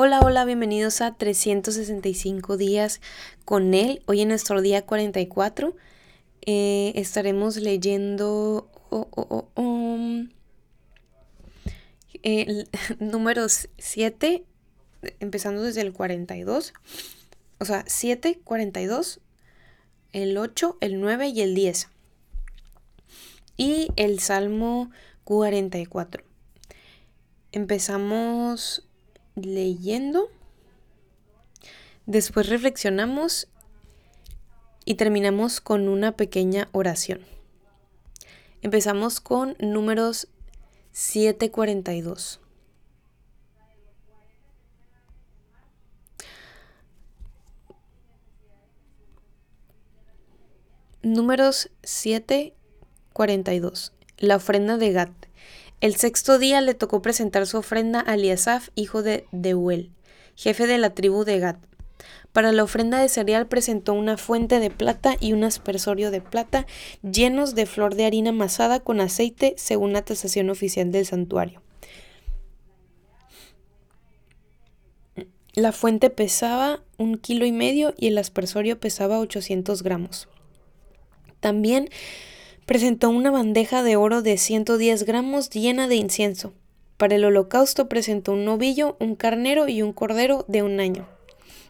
Hola, hola, bienvenidos a 365 días con él. Hoy en nuestro día 44 eh, estaremos leyendo oh, oh, oh, um, el número 7, empezando desde el 42. O sea, 7, 42, el 8, el 9 y el 10. Y el Salmo 44. Empezamos leyendo, después reflexionamos y terminamos con una pequeña oración. Empezamos con números 742. Números 742. La ofrenda de Gat. El sexto día le tocó presentar su ofrenda a Eliasaf, hijo de Deuel, jefe de la tribu de Gad. Para la ofrenda de cereal presentó una fuente de plata y un aspersorio de plata llenos de flor de harina amasada con aceite según la tasación oficial del santuario. La fuente pesaba un kilo y medio y el aspersorio pesaba 800 gramos. También presentó una bandeja de oro de 110 gramos llena de incienso. Para el holocausto presentó un novillo, un carnero y un cordero de un año.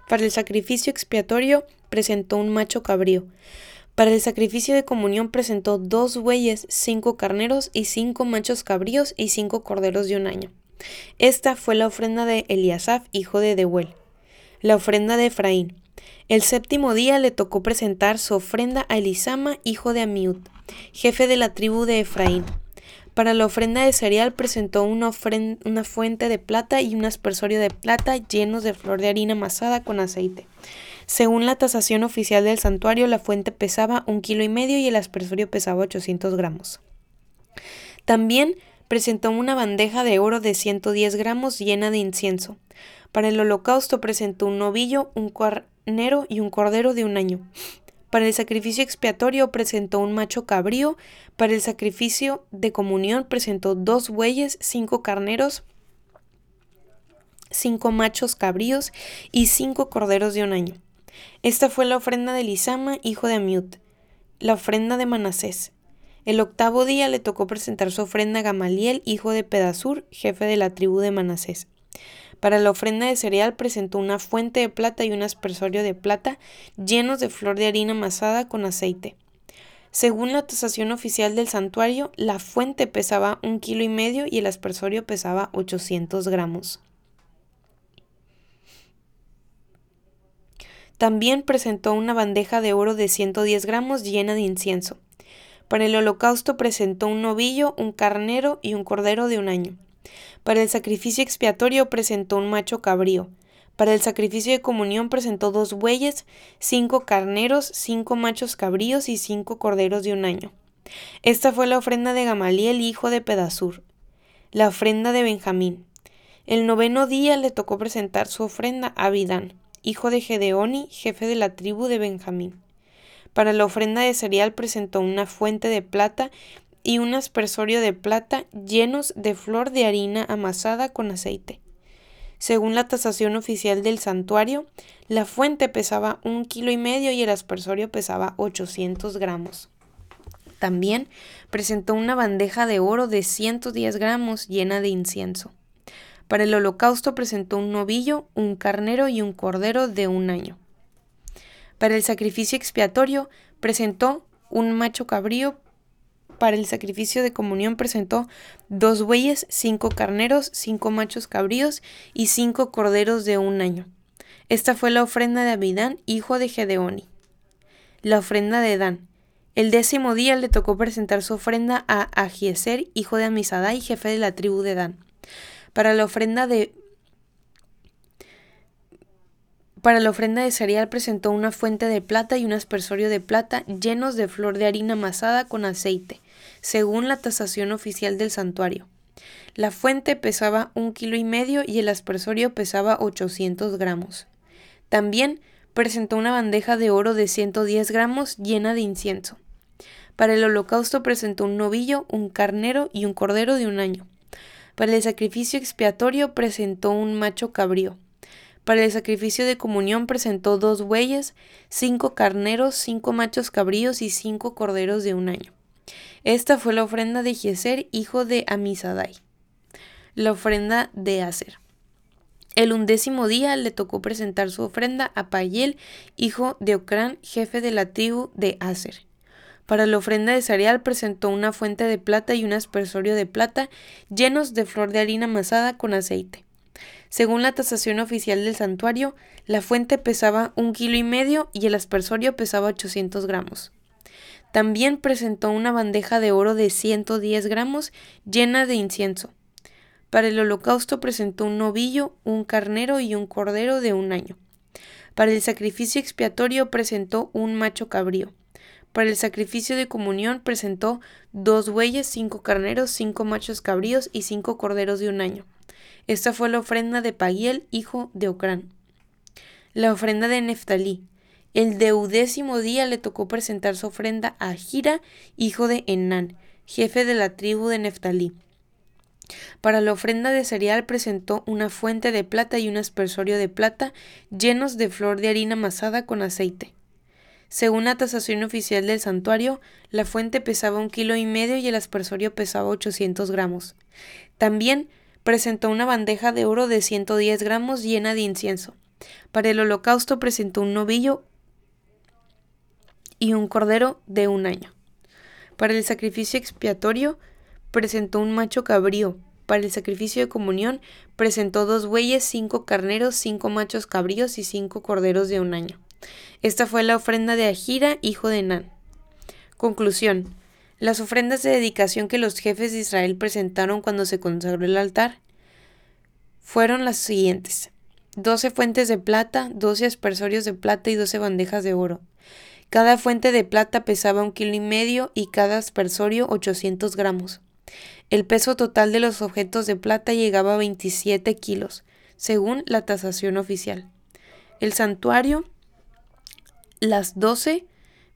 Para el sacrificio expiatorio presentó un macho cabrío. Para el sacrificio de comunión presentó dos bueyes, cinco carneros y cinco machos cabríos y cinco corderos de un año. Esta fue la ofrenda de Eliasaf, hijo de Deuel. La ofrenda de Efraín. El séptimo día le tocó presentar su ofrenda a Elisama, hijo de Amiud jefe de la tribu de Efraín. Para la ofrenda de cereal presentó una, una fuente de plata y un aspersorio de plata llenos de flor de harina amasada con aceite. Según la tasación oficial del santuario, la fuente pesaba un kilo y medio y el aspersorio pesaba 800 gramos. También presentó una bandeja de oro de 110 gramos llena de incienso. Para el holocausto presentó un novillo, un y un cordero de un año. Para el sacrificio expiatorio presentó un macho cabrío, para el sacrificio de comunión presentó dos bueyes, cinco carneros, cinco machos cabríos y cinco corderos de un año. Esta fue la ofrenda de Lisama, hijo de Amiut, la ofrenda de Manasés. El octavo día le tocó presentar su ofrenda a Gamaliel, hijo de Pedasur, jefe de la tribu de Manasés. Para la ofrenda de cereal presentó una fuente de plata y un aspersorio de plata llenos de flor de harina amasada con aceite. Según la tasación oficial del santuario, la fuente pesaba un kilo y medio y el aspersorio pesaba 800 gramos. También presentó una bandeja de oro de 110 gramos llena de incienso. Para el holocausto presentó un novillo, un carnero y un cordero de un año. Para el sacrificio expiatorio presentó un macho cabrío. Para el sacrificio de comunión presentó dos bueyes, cinco carneros, cinco machos cabríos y cinco corderos de un año. Esta fue la ofrenda de Gamaliel, hijo de Pedasur, la ofrenda de Benjamín. El noveno día le tocó presentar su ofrenda a Abidán, hijo de Gedeoni, jefe de la tribu de Benjamín. Para la ofrenda de cereal presentó una fuente de plata y un aspersorio de plata llenos de flor de harina amasada con aceite. Según la tasación oficial del santuario, la fuente pesaba un kilo y medio y el aspersorio pesaba 800 gramos. También presentó una bandeja de oro de 110 gramos llena de incienso. Para el holocausto presentó un novillo, un carnero y un cordero de un año. Para el sacrificio expiatorio presentó un macho cabrío para el sacrificio de comunión presentó dos bueyes, cinco carneros, cinco machos cabríos y cinco corderos de un año. Esta fue la ofrenda de Abidán, hijo de Gedeoni. La ofrenda de Dan. El décimo día le tocó presentar su ofrenda a Agieser, hijo de Amisadai, jefe de la tribu de Dan. Para la ofrenda de para la ofrenda de cereal presentó una fuente de plata y un aspersorio de plata llenos de flor de harina amasada con aceite, según la tasación oficial del santuario. La fuente pesaba un kilo y medio y el aspersorio pesaba 800 gramos. También presentó una bandeja de oro de 110 gramos llena de incienso. Para el holocausto presentó un novillo, un carnero y un cordero de un año. Para el sacrificio expiatorio presentó un macho cabrío. Para el sacrificio de comunión presentó dos bueyes, cinco carneros, cinco machos cabríos y cinco corderos de un año. Esta fue la ofrenda de Jeser, hijo de Amisadai. La ofrenda de Aser. El undécimo día le tocó presentar su ofrenda a Payel, hijo de Ocrán, jefe de la tribu de Aser. Para la ofrenda de cereal presentó una fuente de plata y un aspersorio de plata llenos de flor de harina amasada con aceite. Según la tasación oficial del santuario, la fuente pesaba un kilo y medio y el aspersorio pesaba 800 gramos. También presentó una bandeja de oro de 110 gramos llena de incienso. Para el holocausto presentó un novillo, un carnero y un cordero de un año. Para el sacrificio expiatorio presentó un macho cabrío. Para el sacrificio de comunión presentó dos bueyes, cinco carneros, cinco machos cabríos y cinco corderos de un año. Esta fue la ofrenda de Pagiel, hijo de Ocrán. La ofrenda de Neftalí. El deudécimo día le tocó presentar su ofrenda a Gira, hijo de Enán, jefe de la tribu de Neftalí. Para la ofrenda de cereal presentó una fuente de plata y un aspersorio de plata llenos de flor de harina amasada con aceite. Según la tasación oficial del santuario, la fuente pesaba un kilo y medio y el aspersorio pesaba 800 gramos. También presentó una bandeja de oro de 110 gramos llena de incienso. Para el holocausto presentó un novillo y un cordero de un año. Para el sacrificio expiatorio presentó un macho cabrío. Para el sacrificio de comunión presentó dos bueyes, cinco carneros, cinco machos cabríos y cinco corderos de un año. Esta fue la ofrenda de Ajira, hijo de Nan. Conclusión. Las ofrendas de dedicación que los jefes de Israel presentaron cuando se consagró el altar fueron las siguientes. Doce fuentes de plata, doce aspersorios de plata y doce bandejas de oro. Cada fuente de plata pesaba un kilo y medio y cada aspersorio 800 gramos. El peso total de los objetos de plata llegaba a 27 kilos, según la tasación oficial. El santuario, las doce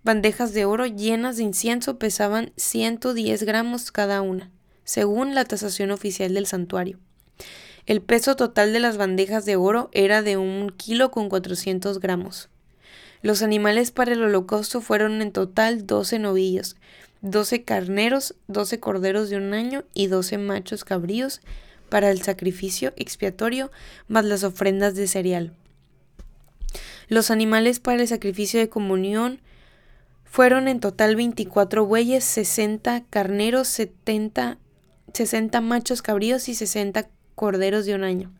bandejas de oro llenas de incienso pesaban 110 gramos cada una, según la tasación oficial del santuario. El peso total de las bandejas de oro era de un kilo con 400 gramos. Los animales para el holocausto fueron en total 12 novillos, 12 carneros, 12 corderos de un año y 12 machos cabríos para el sacrificio expiatorio, más las ofrendas de cereal. Los animales para el sacrificio de comunión fueron en total 24 bueyes, 60 carneros, 70, 60 machos cabríos y 60 corderos de un año.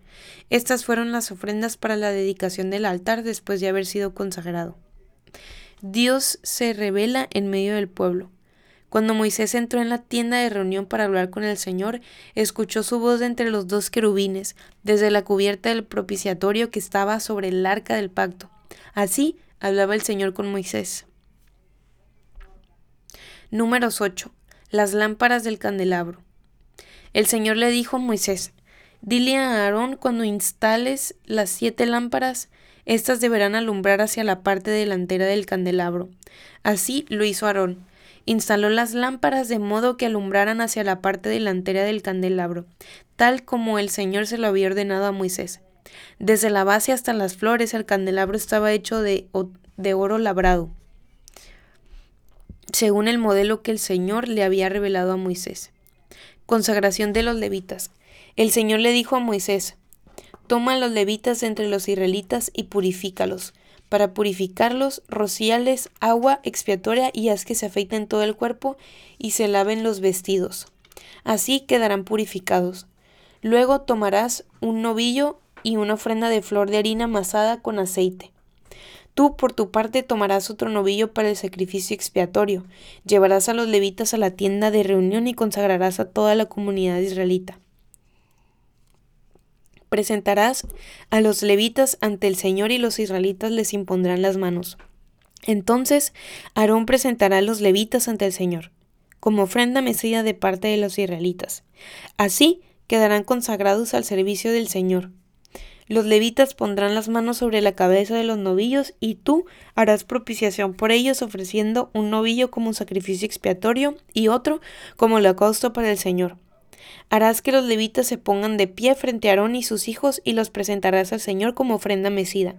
Estas fueron las ofrendas para la dedicación del altar después de haber sido consagrado. Dios se revela en medio del pueblo. Cuando Moisés entró en la tienda de reunión para hablar con el Señor, escuchó su voz de entre los dos querubines, desde la cubierta del propiciatorio que estaba sobre el arca del pacto. Así hablaba el Señor con Moisés. Números 8. Las lámparas del candelabro. El Señor le dijo a Moisés, Dile a Aarón cuando instales las siete lámparas, éstas deberán alumbrar hacia la parte delantera del candelabro. Así lo hizo Aarón. Instaló las lámparas de modo que alumbraran hacia la parte delantera del candelabro, tal como el Señor se lo había ordenado a Moisés. Desde la base hasta las flores el candelabro estaba hecho de, de oro labrado según el modelo que el Señor le había revelado a Moisés. Consagración de los levitas. El Señor le dijo a Moisés, Toma a los levitas entre los israelitas y purifícalos. Para purificarlos, rocíales agua expiatoria y haz que se afeiten todo el cuerpo y se laven los vestidos. Así quedarán purificados. Luego tomarás un novillo y una ofrenda de flor de harina amasada con aceite. Tú por tu parte tomarás otro novillo para el sacrificio expiatorio, llevarás a los levitas a la tienda de reunión y consagrarás a toda la comunidad israelita. Presentarás a los levitas ante el Señor y los israelitas les impondrán las manos. Entonces Aarón presentará a los levitas ante el Señor, como ofrenda mesía de parte de los israelitas. Así quedarán consagrados al servicio del Señor los levitas pondrán las manos sobre la cabeza de los novillos y tú harás propiciación por ellos ofreciendo un novillo como un sacrificio expiatorio y otro como holocausto para el Señor. Harás que los levitas se pongan de pie frente a Aarón y sus hijos y los presentarás al Señor como ofrenda mecida.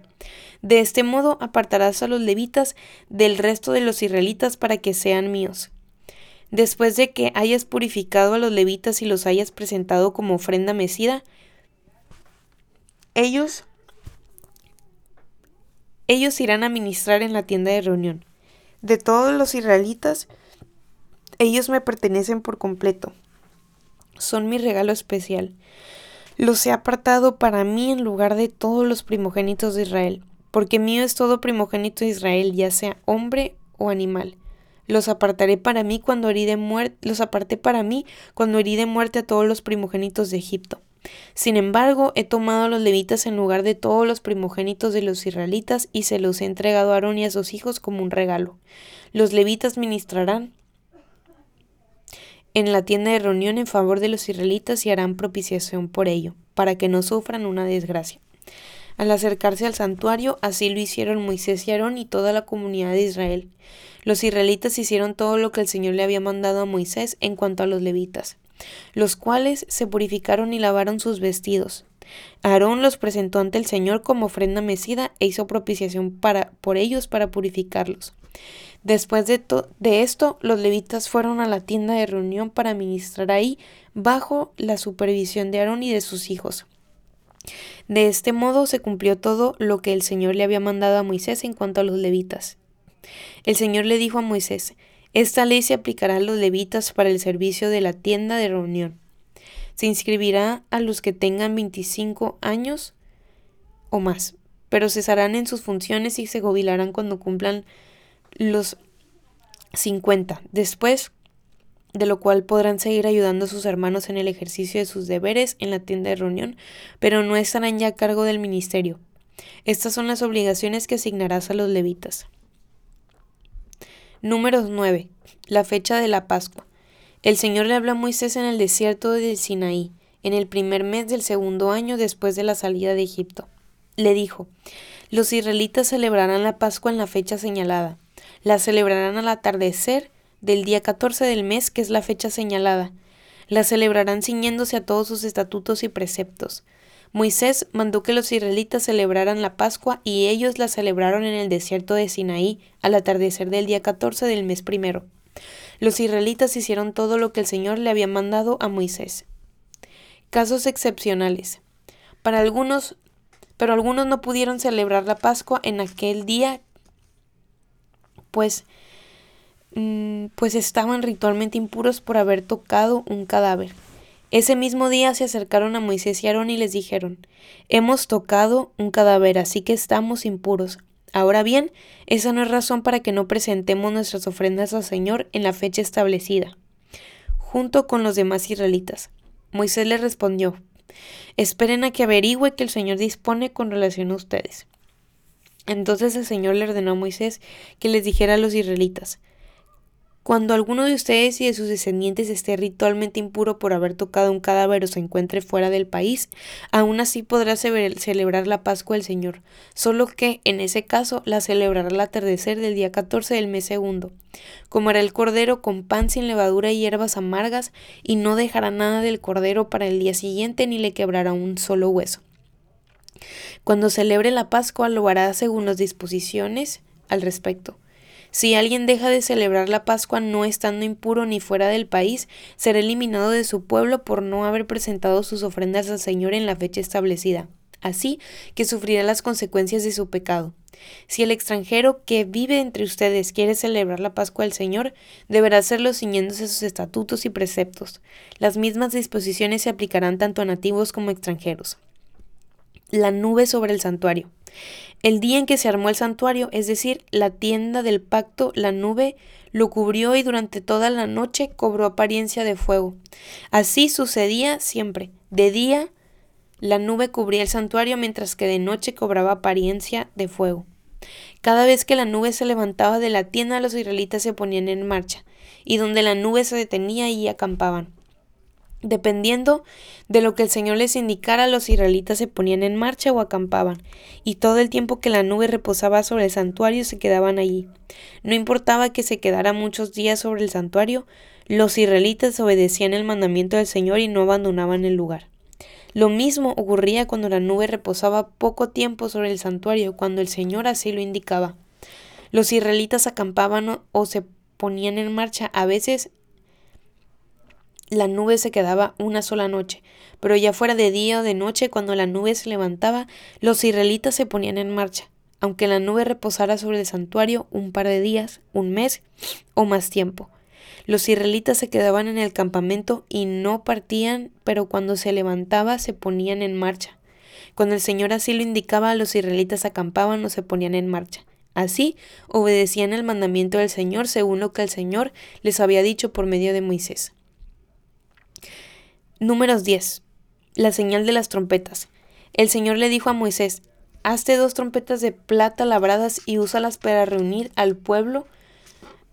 De este modo apartarás a los levitas del resto de los israelitas para que sean míos. Después de que hayas purificado a los levitas y los hayas presentado como ofrenda mecida, ellos ellos irán a ministrar en la tienda de reunión. De todos los israelitas, ellos me pertenecen por completo. Son mi regalo especial. Los he apartado para mí en lugar de todos los primogénitos de Israel, porque mío es todo primogénito de Israel, ya sea hombre o animal. Los apartaré para mí cuando herí de muerte, los aparté para mí cuando herí de muerte a todos los primogénitos de Egipto. Sin embargo, he tomado a los levitas en lugar de todos los primogénitos de los israelitas y se los he entregado a Aarón y a sus hijos como un regalo. Los levitas ministrarán en la tienda de reunión en favor de los israelitas y harán propiciación por ello, para que no sufran una desgracia. Al acercarse al santuario, así lo hicieron Moisés y Aarón y toda la comunidad de Israel. Los israelitas hicieron todo lo que el Señor le había mandado a Moisés en cuanto a los levitas, los cuales se purificaron y lavaron sus vestidos. Aarón los presentó ante el Señor como ofrenda mecida e hizo propiciación para, por ellos para purificarlos. Después de, esto, los levitas fueron a la tienda de reunión para ministrar ahí bajo la supervisión de Aarón y de sus hijos. De este modo se cumplió todo lo que el Señor le había mandado a Moisés en cuanto a los levitas. El Señor le dijo a Moisés, Esta ley se aplicará a los levitas para el servicio de la tienda de reunión. Se inscribirá a los que tengan 25 años o más, pero cesarán en sus funciones y se jubilarán cuando cumplan los 50, después de lo cual podrán seguir ayudando a sus hermanos en el ejercicio de sus deberes en la tienda de reunión, pero no estarán ya a cargo del ministerio. Estas son las obligaciones que asignarás a los levitas. Números 9. La fecha de la Pascua. El Señor le habla a Moisés en el desierto del Sinaí, en el primer mes del segundo año después de la salida de Egipto. Le dijo, los israelitas celebrarán la Pascua en la fecha señalada la celebrarán al atardecer del día 14 del mes, que es la fecha señalada. La celebrarán ciñéndose a todos sus estatutos y preceptos. Moisés mandó que los israelitas celebraran la Pascua y ellos la celebraron en el desierto de Sinaí al atardecer del día 14 del mes primero. Los israelitas hicieron todo lo que el Señor le había mandado a Moisés. Casos excepcionales. Para algunos, pero algunos no pudieron celebrar la Pascua en aquel día pues, mm, pues estaban ritualmente impuros por haber tocado un cadáver. Ese mismo día se acercaron a Moisés y Aarón y les dijeron, Hemos tocado un cadáver, así que estamos impuros. Ahora bien, esa no es razón para que no presentemos nuestras ofrendas al Señor en la fecha establecida, junto con los demás israelitas. Moisés les respondió, Esperen a que averigüe que el Señor dispone con relación a ustedes. Entonces el Señor le ordenó a Moisés que les dijera a los israelitas, cuando alguno de ustedes y de sus descendientes esté ritualmente impuro por haber tocado un cadáver o se encuentre fuera del país, aún así podrá celebrar la Pascua del Señor, solo que en ese caso la celebrará al atardecer del día 14 del mes segundo. Comerá el cordero con pan sin levadura y hierbas amargas, y no dejará nada del cordero para el día siguiente ni le quebrará un solo hueso. Cuando celebre la Pascua lo hará según las disposiciones al respecto. Si alguien deja de celebrar la Pascua no estando impuro ni fuera del país, será eliminado de su pueblo por no haber presentado sus ofrendas al Señor en la fecha establecida. Así que sufrirá las consecuencias de su pecado. Si el extranjero que vive entre ustedes quiere celebrar la Pascua del Señor, deberá hacerlo ciñéndose a sus estatutos y preceptos. Las mismas disposiciones se aplicarán tanto a nativos como extranjeros la nube sobre el santuario. El día en que se armó el santuario, es decir, la tienda del pacto, la nube lo cubrió y durante toda la noche cobró apariencia de fuego. Así sucedía siempre. De día la nube cubría el santuario mientras que de noche cobraba apariencia de fuego. Cada vez que la nube se levantaba de la tienda, los israelitas se ponían en marcha, y donde la nube se detenía y acampaban. Dependiendo de lo que el Señor les indicara, los israelitas se ponían en marcha o acampaban, y todo el tiempo que la nube reposaba sobre el santuario se quedaban allí. No importaba que se quedara muchos días sobre el santuario, Los israelitas obedecían el mandamiento del Señor y no abandonaban el lugar. Lo mismo ocurría cuando la nube reposaba poco tiempo sobre el santuario, cuando el Señor así lo indicaba. Los israelitas acampaban o se ponían en marcha. A veces la nube se quedaba una sola noche, pero ya fuera de día o de noche, cuando la nube se levantaba, los israelitas se ponían en marcha, aunque la nube reposara sobre el santuario un par de días, un mes o más tiempo. Los israelitas se quedaban en el campamento y no partían, pero cuando se levantaba se ponían en marcha. Cuando el Señor así lo indicaba, los israelitas acampaban o se ponían en marcha. Así obedecían el mandamiento del Señor según lo que el Señor les había dicho por medio de Moisés. Números 10. La señal de las trompetas. El Señor le dijo a Moisés, Hazte dos trompetas de plata labradas y úsalas para reunir al pueblo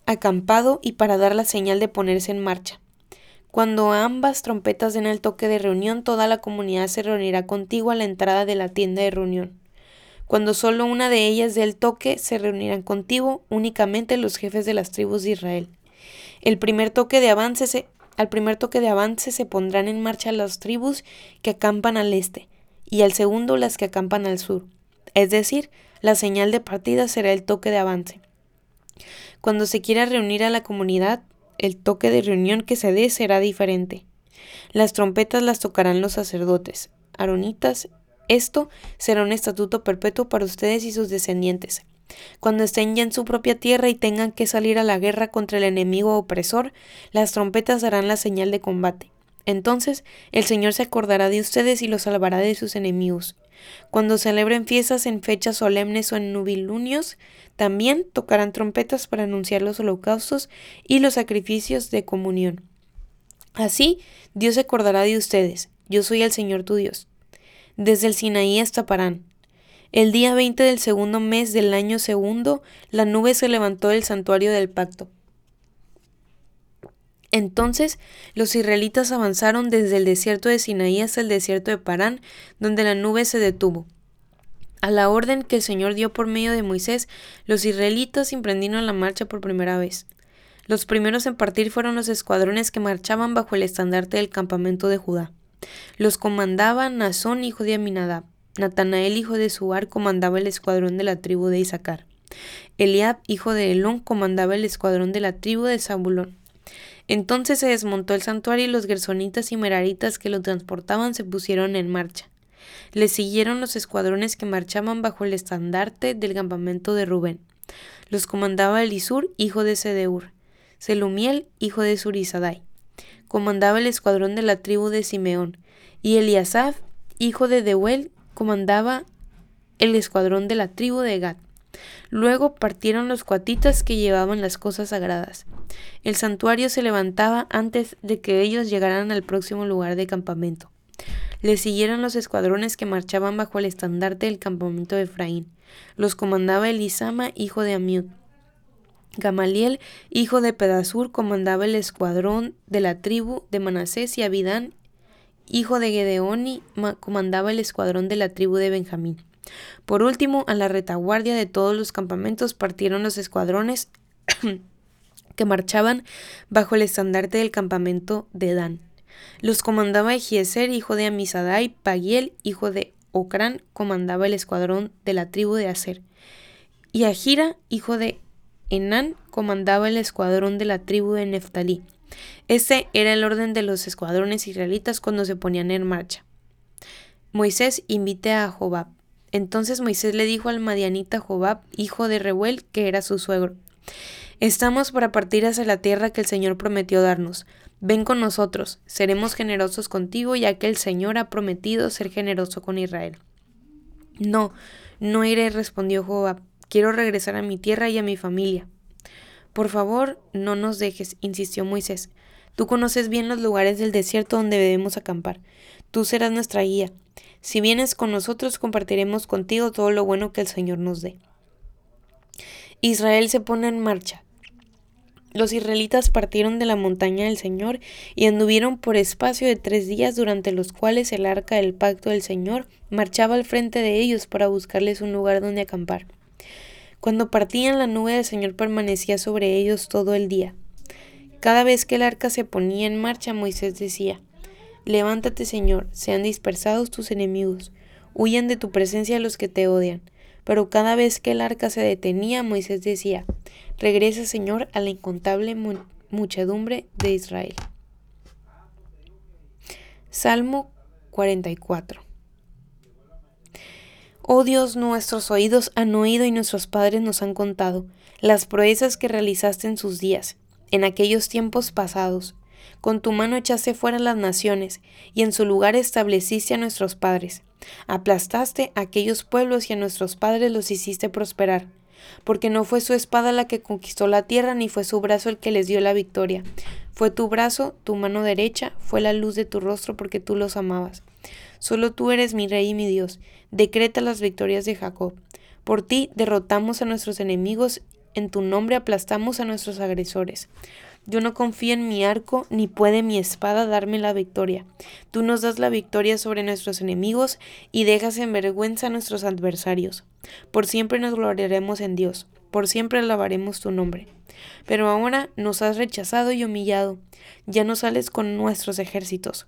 acampado y para dar la señal de ponerse en marcha. Cuando ambas trompetas den el toque de reunión, toda la comunidad se reunirá contigo a la entrada de la tienda de reunión. Cuando solo una de ellas dé el toque, se reunirán contigo únicamente los jefes de las tribus de Israel. El primer toque de avance se, al primer toque de avance se pondrán en marcha las tribus que acampan al este, y al segundo las que acampan al sur. Es decir, la señal de partida será el toque de avance. Cuando se quiera reunir a la comunidad, el toque de reunión que se dé será diferente. Las trompetas las tocarán los sacerdotes, aronitas. Esto será un estatuto perpetuo para ustedes y sus descendientes. Cuando estén ya en su propia tierra y tengan que salir a la guerra contra el enemigo opresor, las trompetas darán la señal de combate. Entonces el Señor se acordará de ustedes y los salvará de sus enemigos. Cuando celebren fiestas en fechas solemnes o en nubilunios, también tocarán trompetas para anunciar los holocaustos y los sacrificios de comunión. Así, Dios se acordará de ustedes. Yo soy el Señor tu Dios. Desde el Sinaí hasta Parán. El día 20 del segundo mes del año segundo, la nube se levantó del santuario del pacto. Entonces los israelitas avanzaron desde el desierto de Sinaí hasta el desierto de Parán, donde la nube se detuvo. A la orden que el Señor dio por medio de Moisés, los israelitas emprendieron la marcha por primera vez. Los primeros en partir fueron los escuadrones que marchaban bajo el estandarte del campamento de Judá. Los comandaba Nazón, hijo de Aminadab. Natanael, hijo de Suar, comandaba el escuadrón de la tribu de Isaacar. Eliab, hijo de Elón, comandaba el escuadrón de la tribu de Zabulón. Entonces se desmontó el santuario y los gersonitas y meraritas que lo transportaban se pusieron en marcha. Le siguieron los escuadrones que marchaban bajo el estandarte del campamento de Rubén. Los comandaba Elisur, hijo de Sedeur, Selumiel, hijo de Surizadai. Comandaba el escuadrón de la tribu de Simeón, y Eliasaf, hijo de Deuel, comandaba el escuadrón de la tribu de Gad. Luego partieron los cuatitas que llevaban las cosas sagradas. El santuario se levantaba antes de que ellos llegaran al próximo lugar de campamento. Le siguieron los escuadrones que marchaban bajo el estandarte del campamento de Efraín. Los comandaba Elisama, hijo de Amiud. Gamaliel, hijo de Pedasur, comandaba el escuadrón de la tribu de Manasés y Abidán, hijo de Gedeoni, comandaba el escuadrón de la tribu de Benjamín. Por último, a la retaguardia de todos los campamentos partieron los escuadrones que marchaban bajo el estandarte del campamento de Dan. Los comandaba Egieser, hijo de Amisadai, Pagiel, hijo de Ocrán, comandaba el escuadrón de la tribu de Aser. Y Agira, hijo de Enán, comandaba el escuadrón de la tribu de Neftalí. Ese era el orden de los escuadrones israelitas cuando se ponían en marcha. Moisés invita a Jobab. Entonces Moisés le dijo al madianita Jobab, hijo de Reuel, que era su suegro, Estamos para partir hacia la tierra que el Señor prometió darnos. Ven con nosotros, seremos generosos contigo, ya que el Señor ha prometido ser generoso con Israel. No, no iré, respondió Jobab. Quiero regresar a mi tierra y a mi familia. Por favor, no nos dejes, insistió Moisés. Tú conoces bien los lugares del desierto donde debemos acampar. Tú serás nuestra guía. Si vienes con nosotros, compartiremos contigo todo lo bueno que el Señor nos dé. Israel se pone en marcha. Los israelitas partieron de la montaña del Señor y anduvieron por espacio de tres días durante los cuales el arca del pacto del Señor marchaba al frente de ellos para buscarles un lugar donde acampar. Cuando partían la nube del Señor permanecía sobre ellos todo el día. Cada vez que el arca se ponía en marcha, Moisés decía, Levántate, Señor, sean dispersados tus enemigos, huyan de tu presencia los que te odian. Pero cada vez que el arca se detenía, Moisés decía, Regresa, Señor, a la incontable muchedumbre de Israel. Salmo 44 Oh Dios, nuestros oídos han oído y nuestros padres nos han contado las proezas que realizaste en sus días, en aquellos tiempos pasados. Con tu mano echaste fuera las naciones, y en su lugar estableciste a nuestros padres. Aplastaste a aquellos pueblos y a nuestros padres los hiciste prosperar, porque no fue su espada la que conquistó la tierra, ni fue su brazo el que les dio la victoria. Fue tu brazo, tu mano derecha, fue la luz de tu rostro porque tú los amabas. Solo tú eres mi rey y mi Dios. Decreta las victorias de Jacob. Por ti derrotamos a nuestros enemigos, en tu nombre aplastamos a nuestros agresores. Yo no confío en mi arco, ni puede mi espada darme la victoria. Tú nos das la victoria sobre nuestros enemigos y dejas en vergüenza a nuestros adversarios. Por siempre nos gloriaremos en Dios, por siempre alabaremos tu nombre. Pero ahora nos has rechazado y humillado, ya no sales con nuestros ejércitos.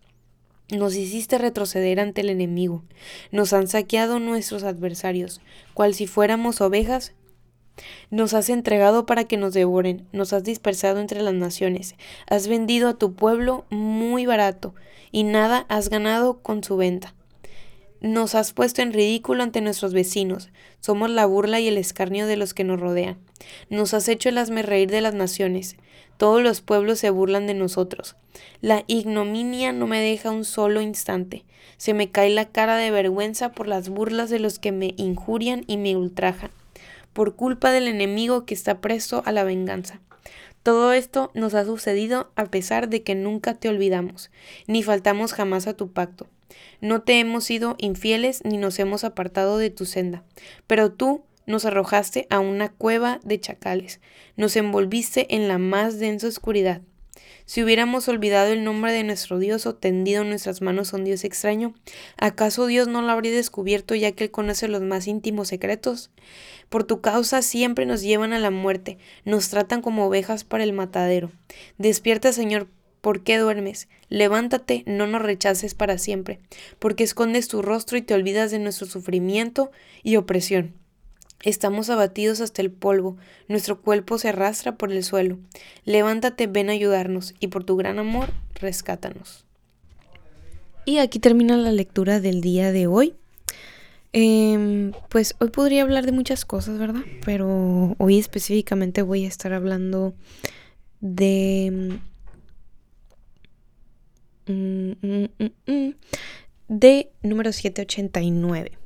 Nos hiciste retroceder ante el enemigo. Nos han saqueado nuestros adversarios, cual si fuéramos ovejas. Nos has entregado para que nos devoren, nos has dispersado entre las naciones, has vendido a tu pueblo muy barato, y nada has ganado con su venta. Nos has puesto en ridículo ante nuestros vecinos, somos la burla y el escarnio de los que nos rodean. Nos has hecho el asme reír de las naciones, todos los pueblos se burlan de nosotros. La ignominia no me deja un solo instante. Se me cae la cara de vergüenza por las burlas de los que me injurian y me ultrajan, por culpa del enemigo que está presto a la venganza. Todo esto nos ha sucedido a pesar de que nunca te olvidamos, ni faltamos jamás a tu pacto. No te hemos sido infieles ni nos hemos apartado de tu senda, pero tú nos arrojaste a una cueva de chacales, nos envolviste en la más densa oscuridad. Si hubiéramos olvidado el nombre de nuestro Dios o tendido nuestras manos a un Dios extraño, ¿acaso Dios no lo habría descubierto ya que Él conoce los más íntimos secretos? Por tu causa siempre nos llevan a la muerte, nos tratan como ovejas para el matadero. Despierta, Señor, ¿por qué duermes? Levántate, no nos rechaces para siempre, porque escondes tu rostro y te olvidas de nuestro sufrimiento y opresión. Estamos abatidos hasta el polvo, nuestro cuerpo se arrastra por el suelo. Levántate, ven a ayudarnos, y por tu gran amor, rescátanos. Y aquí termina la lectura del día de hoy. Em, pues hoy podría hablar de muchas cosas, ¿verdad? Pero hoy específicamente voy a estar hablando de... Mm, mm, mm, de número 789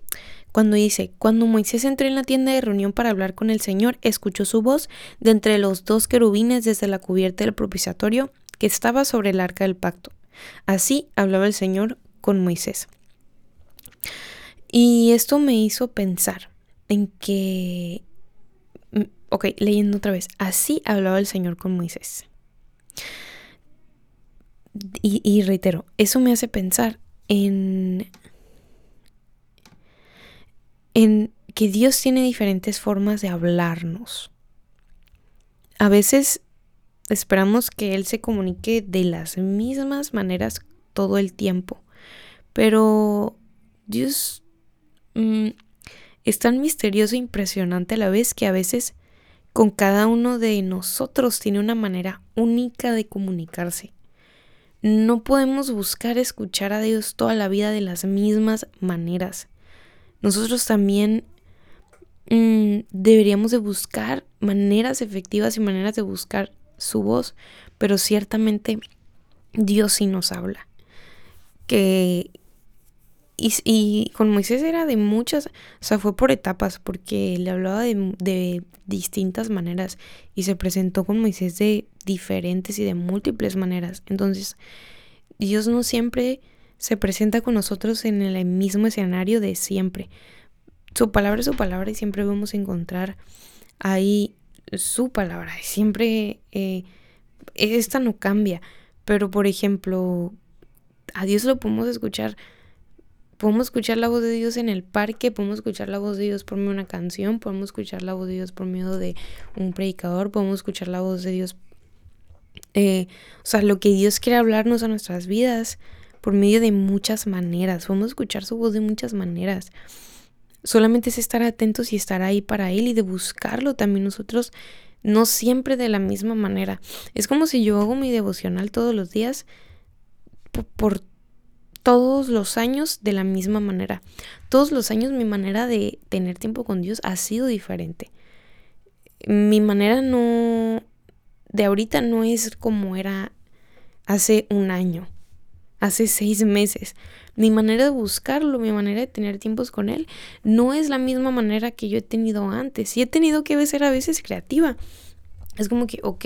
cuando dice, cuando Moisés entró en la tienda de reunión para hablar con el Señor, escuchó su voz de entre los dos querubines desde la cubierta del propiciatorio que estaba sobre el arca del pacto. Así hablaba el Señor con Moisés. Y esto me hizo pensar en que... Mm, ok, leyendo otra vez. Así hablaba el Señor con Moisés. Y, y reitero, eso me hace pensar en en que Dios tiene diferentes formas de hablarnos. A veces esperamos que Él se comunique de las mismas maneras todo el tiempo, pero Dios mm, es tan misterioso e impresionante a la vez que a veces con cada uno de nosotros tiene una manera única de comunicarse. No podemos buscar escuchar a Dios toda la vida de las mismas maneras nosotros también mm, deberíamos de buscar maneras efectivas y maneras de buscar su voz, pero ciertamente Dios sí nos habla. Que y, con Moisés era de muchas, o sea, fue por etapas, porque le hablaba de, de, distintas maneras y se presentó con Moisés de diferentes y de múltiples maneras. Entonces, Dios no siempre se presenta con nosotros en el mismo escenario de siempre. Su palabra es su palabra y siempre vamos a encontrar ahí su palabra. Siempre eh, esta no cambia. Pero por ejemplo, a Dios lo podemos escuchar. Podemos escuchar la voz de Dios en el parque, podemos escuchar la voz de Dios por medio de una canción, podemos escuchar la voz de Dios por medio de un predicador, podemos escuchar la voz de Dios eh, o sea, lo que Dios quiere hablarnos a nuestras vidas por medio de muchas maneras. Podemos escuchar su voz de muchas maneras. Solamente es estar atentos y estar ahí para Él y de buscarlo también nosotros, no siempre de la misma manera. Es como si yo hago mi devocional todos los días por todos los años de la misma manera. Todos los años mi manera de tener tiempo con Dios ha sido diferente. Mi manera no de ahorita no es como era hace un año, hace seis meses. Mi manera de buscarlo, mi manera de tener tiempos con él, no es la misma manera que yo he tenido antes. Y he tenido que ser a veces creativa. Es como que, ok,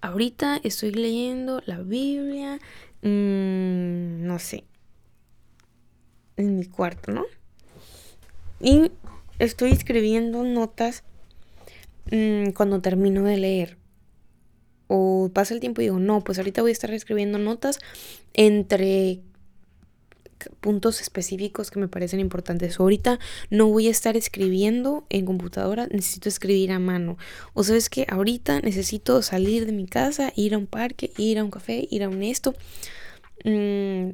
ahorita estoy leyendo la Biblia, mmm, no sé, en mi cuarto, ¿no? Y estoy escribiendo notas mmm, cuando termino de leer. O pasa el tiempo y digo, no, pues ahorita voy a estar escribiendo notas entre puntos específicos que me parecen importantes. ahorita no voy a estar escribiendo en computadora, necesito escribir a mano. O sabes que ahorita necesito salir de mi casa, ir a un parque, ir a un café, ir a un esto. Mm,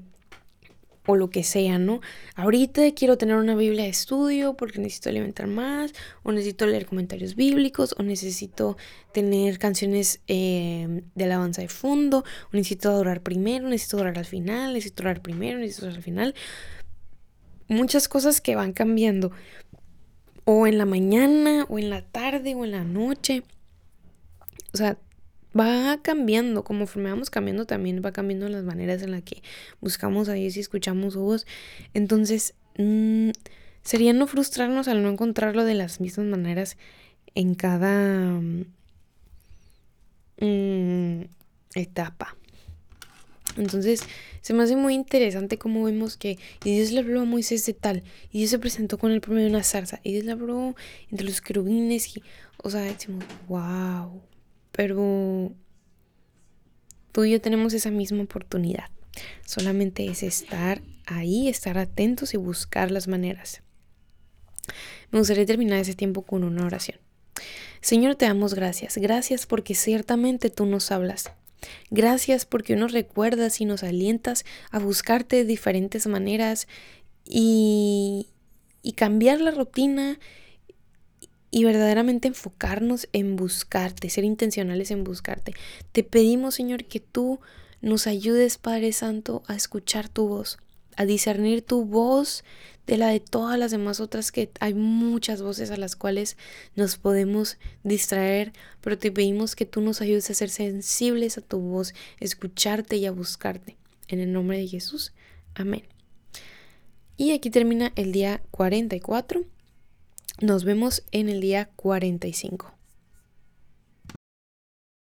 o lo que sea, ¿no? Ahorita quiero tener una Biblia de estudio porque necesito alimentar más, o necesito leer comentarios bíblicos, o necesito tener canciones eh, de alabanza de fondo, o necesito adorar primero, necesito adorar al final, necesito orar primero, necesito orar al final. Muchas cosas que van cambiando, o en la mañana, o en la tarde, o en la noche. O sea, va cambiando, como vamos cambiando también va cambiando las maneras en las que buscamos a Dios y escuchamos su voz. Entonces, mm, sería no frustrarnos al no encontrarlo de las mismas maneras en cada mm, etapa. Entonces, se me hace muy interesante cómo vemos que Dios le habló a Moisés de tal, y Dios se presentó con él por de una zarza, y Dios le habló entre los querubines, y, o sea, decimos, wow, pero tú y yo tenemos esa misma oportunidad. Solamente es estar ahí, estar atentos y buscar las maneras. Me gustaría terminar ese tiempo con una oración. Señor, te damos gracias. Gracias porque ciertamente tú nos hablas. Gracias porque nos recuerdas y nos alientas a buscarte de diferentes maneras y, y cambiar la rutina y verdaderamente enfocarnos en buscarte, ser intencionales en buscarte. Te pedimos, Señor, que tú nos ayudes, Padre Santo, a escuchar tu voz, a discernir tu voz de la de todas las demás otras que hay muchas voces a las cuales nos podemos distraer, pero te pedimos que tú nos ayudes a ser sensibles a tu voz, escucharte y a buscarte. En el nombre de Jesús. Amén. Y aquí termina el día 44. Nos vemos en el día 45.